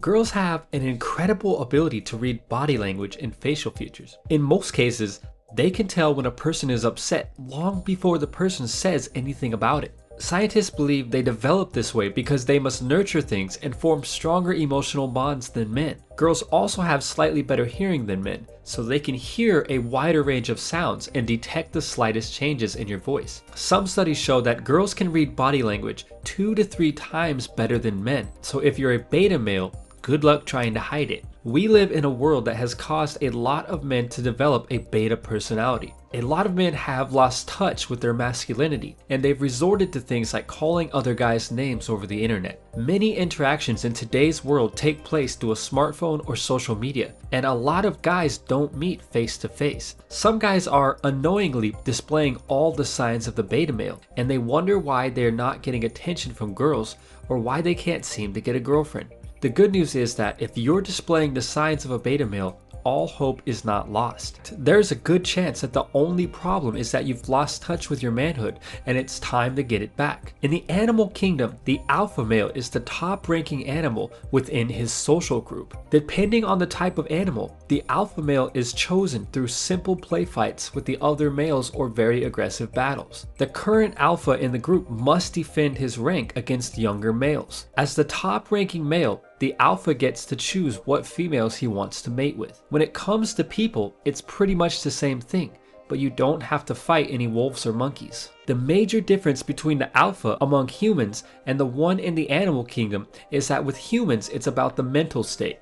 Girls have an incredible ability to read body language and facial features. In most cases, they can tell when a person is upset long before the person says anything about it. Scientists believe they develop this way because they must nurture things and form stronger emotional bonds than men. Girls also have slightly better hearing than men, so they can hear a wider range of sounds and detect the slightest changes in your voice. Some studies show that girls can read body language two to three times better than men, so if you're a beta male, good luck trying to hide it. We live in a world that has caused a lot of men to develop a beta personality. A lot of men have lost touch with their masculinity, and they've resorted to things like calling other guys names over the internet. Many interactions in today's world take place through a smartphone or social media, and a lot of guys don't meet face to face. Some guys are unknowingly displaying all the signs of the beta male, and they wonder why they're not getting attention from girls or why they can't seem to get a girlfriend. The good news is that if you're displaying the signs of a beta male, all hope is not lost. There's a good chance that the only problem is that you've lost touch with your manhood and it's time to get it back. In the animal kingdom, the alpha male is the top ranking animal within his social group. Depending on the type of animal, the alpha male is chosen through simple play fights with the other males or very aggressive battles. The current alpha in the group must defend his rank against younger males. As the top ranking male, the alpha gets to choose what females he wants to mate with. When it comes to people, it's pretty much the same thing, but you don't have to fight any wolves or monkeys. The major difference between the alpha among humans and the one in the animal kingdom is that with humans, it's about the mental state.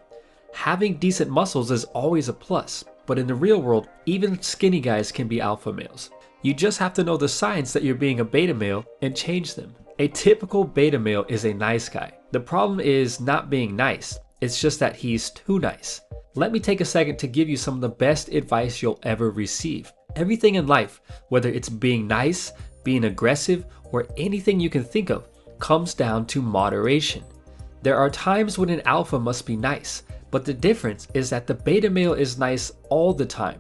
Having decent muscles is always a plus, but in the real world, even skinny guys can be alpha males. You just have to know the signs that you're being a beta male and change them. A typical beta male is a nice guy. The problem is not being nice, it's just that he's too nice. Let me take a second to give you some of the best advice you'll ever receive. Everything in life, whether it's being nice, being aggressive, or anything you can think of, comes down to moderation. There are times when an alpha must be nice, but the difference is that the beta male is nice all the time,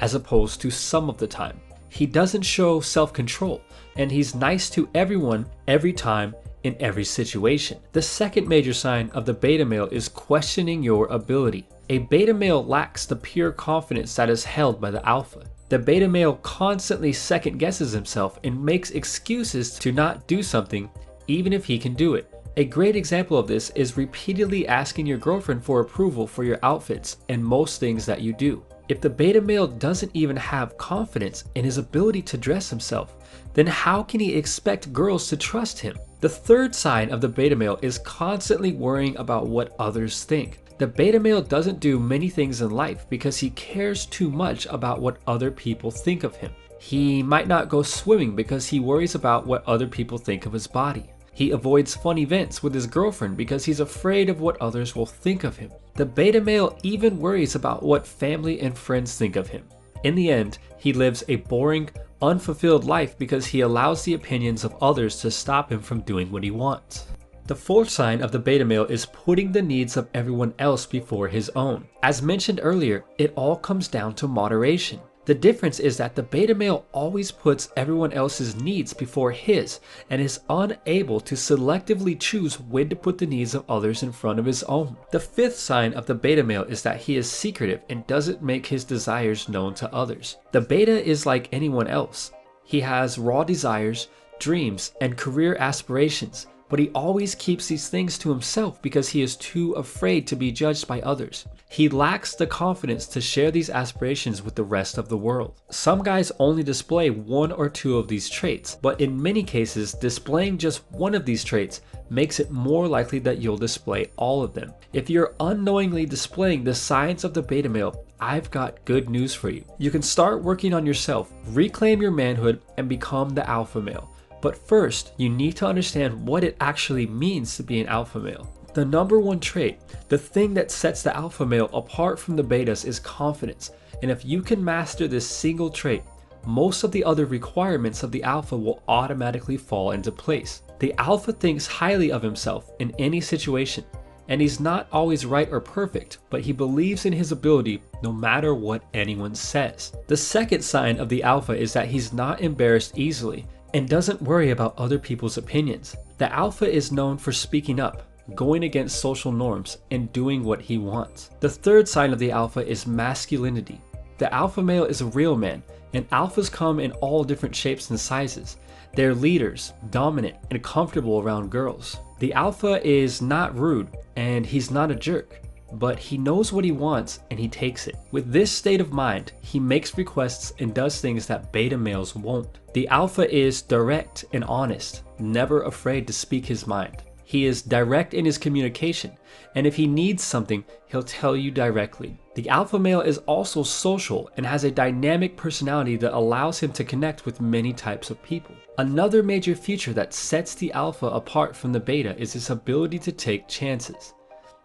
as opposed to some of the time. He doesn't show self control, and he's nice to everyone every time in every situation. The second major sign of the beta male is questioning your ability. A beta male lacks the pure confidence that is held by the alpha. The beta male constantly second guesses himself and makes excuses to not do something even if he can do it. A great example of this is repeatedly asking your girlfriend for approval for your outfits and most things that you do. If the beta male doesn't even have confidence in his ability to dress himself, then how can he expect girls to trust him? The third sign of the beta male is constantly worrying about what others think. The beta male doesn't do many things in life because he cares too much about what other people think of him. He might not go swimming because he worries about what other people think of his body. He avoids fun events with his girlfriend because he's afraid of what others will think of him. The beta male even worries about what family and friends think of him. In the end, he lives a boring, unfulfilled life because he allows the opinions of others to stop him from doing what he wants. The fourth sign of the beta male is putting the needs of everyone else before his own. As mentioned earlier, it all comes down to moderation. The difference is that the beta male always puts everyone else's needs before his and is unable to selectively choose when to put the needs of others in front of his own. The fifth sign of the beta male is that he is secretive and doesn't make his desires known to others. The beta is like anyone else. He has raw desires, dreams, and career aspirations, but he always keeps these things to himself because he is too afraid to be judged by others. He lacks the confidence to share these aspirations with the rest of the world. Some guys only display one or two of these traits, but in many cases, displaying just one of these traits makes it more likely that you'll display all of them. If you're unknowingly displaying the signs of the beta male, I've got good news for you. You can start working on yourself, reclaim your manhood, and become the alpha male. But first, you need to understand what it actually means to be an alpha male. The number one trait, the thing that sets the alpha male apart from the betas, is confidence. And if you can master this single trait, most of the other requirements of the alpha will automatically fall into place. The alpha thinks highly of himself in any situation, and he's not always right or perfect, but he believes in his ability no matter what anyone says. The second sign of the alpha is that he's not embarrassed easily and doesn't worry about other people's opinions. The alpha is known for speaking up, going against social norms, and doing what he wants. The third sign of the alpha is masculinity. The alpha male is a real man, and alphas come in all different shapes and sizes. They're leaders, dominant, and comfortable around girls. The alpha is not rude, and he's not a jerk, but he knows what he wants and he takes it. With this state of mind, he makes requests and does things that beta males won't. The alpha is direct and honest, never afraid to speak his mind. He is direct in his communication, and if he needs something, he'll tell you directly. The alpha male is also social and has a dynamic personality that allows him to connect with many types of people. Another major feature that sets the alpha apart from the beta is his ability to take chances.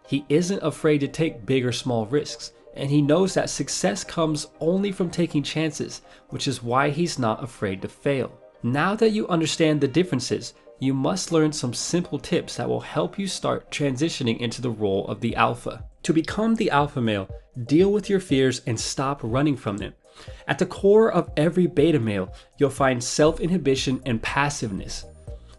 He isn't afraid to take big or small risks, and he knows that success comes only from taking chances, which is why he's not afraid to fail. Now that you understand the differences, you must learn some simple tips that will help you start transitioning into the role of the alpha. To become the alpha male, deal with your fears and stop running from them. At the core of every beta male, you'll find self inhibition and passiveness.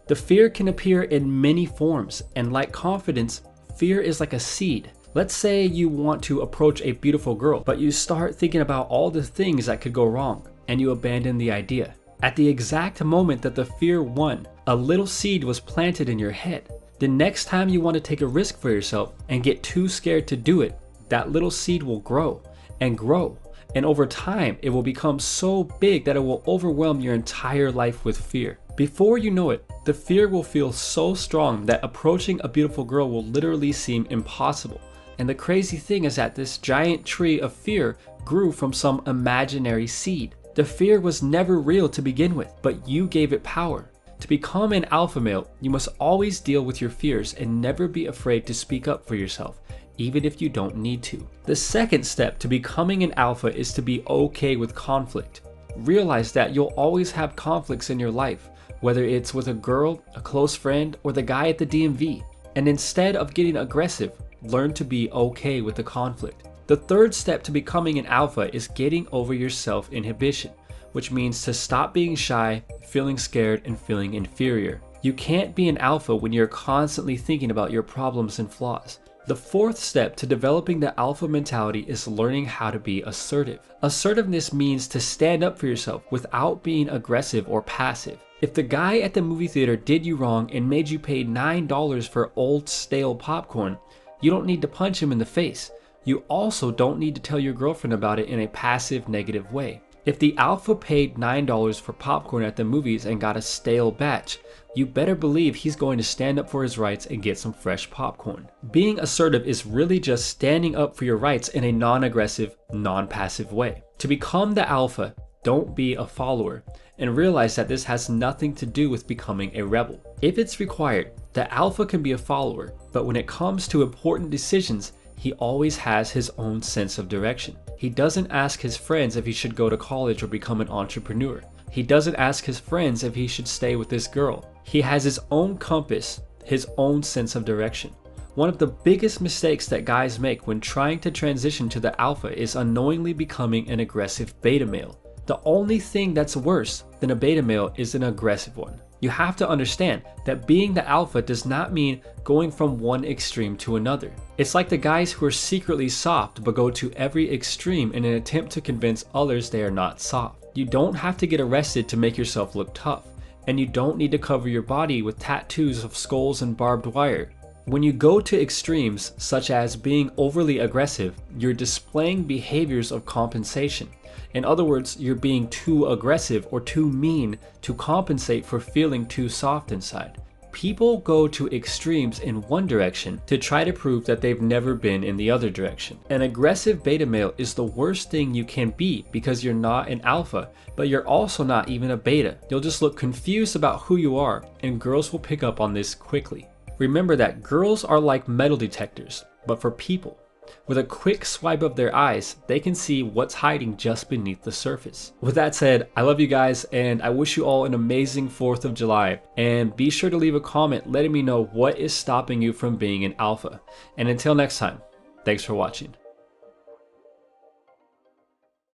The fear can appear in many forms, and like confidence, fear is like a seed. Let's say you want to approach a beautiful girl, but you start thinking about all the things that could go wrong, and you abandon the idea. At the exact moment that the fear won, a little seed was planted in your head. The next time you want to take a risk for yourself and get too scared to do it, that little seed will grow and grow. And over time, it will become so big that it will overwhelm your entire life with fear. Before you know it, the fear will feel so strong that approaching a beautiful girl will literally seem impossible. And the crazy thing is that this giant tree of fear grew from some imaginary seed. The fear was never real to begin with, but you gave it power. To become an alpha male, you must always deal with your fears and never be afraid to speak up for yourself, even if you don't need to. The second step to becoming an alpha is to be okay with conflict. Realize that you'll always have conflicts in your life, whether it's with a girl, a close friend, or the guy at the DMV. And instead of getting aggressive, learn to be okay with the conflict. The third step to becoming an alpha is getting over your self inhibition, which means to stop being shy, feeling scared, and feeling inferior. You can't be an alpha when you're constantly thinking about your problems and flaws. The fourth step to developing the alpha mentality is learning how to be assertive. Assertiveness means to stand up for yourself without being aggressive or passive. If the guy at the movie theater did you wrong and made you pay $9 for old stale popcorn, you don't need to punch him in the face. You also don't need to tell your girlfriend about it in a passive negative way. If the alpha paid $9 for popcorn at the movies and got a stale batch, you better believe he's going to stand up for his rights and get some fresh popcorn. Being assertive is really just standing up for your rights in a non aggressive, non passive way. To become the alpha, don't be a follower, and realize that this has nothing to do with becoming a rebel. If it's required, the alpha can be a follower, but when it comes to important decisions, he always has his own sense of direction. He doesn't ask his friends if he should go to college or become an entrepreneur. He doesn't ask his friends if he should stay with this girl. He has his own compass, his own sense of direction. One of the biggest mistakes that guys make when trying to transition to the alpha is unknowingly becoming an aggressive beta male. The only thing that's worse than a beta male is an aggressive one. You have to understand that being the alpha does not mean going from one extreme to another. It's like the guys who are secretly soft but go to every extreme in an attempt to convince others they are not soft. You don't have to get arrested to make yourself look tough, and you don't need to cover your body with tattoos of skulls and barbed wire. When you go to extremes, such as being overly aggressive, you're displaying behaviors of compensation. In other words, you're being too aggressive or too mean to compensate for feeling too soft inside. People go to extremes in one direction to try to prove that they've never been in the other direction. An aggressive beta male is the worst thing you can be because you're not an alpha, but you're also not even a beta. You'll just look confused about who you are, and girls will pick up on this quickly. Remember that girls are like metal detectors, but for people. With a quick swipe of their eyes, they can see what's hiding just beneath the surface. With that said, I love you guys and I wish you all an amazing 4th of July. And be sure to leave a comment letting me know what is stopping you from being an alpha. And until next time, thanks for watching.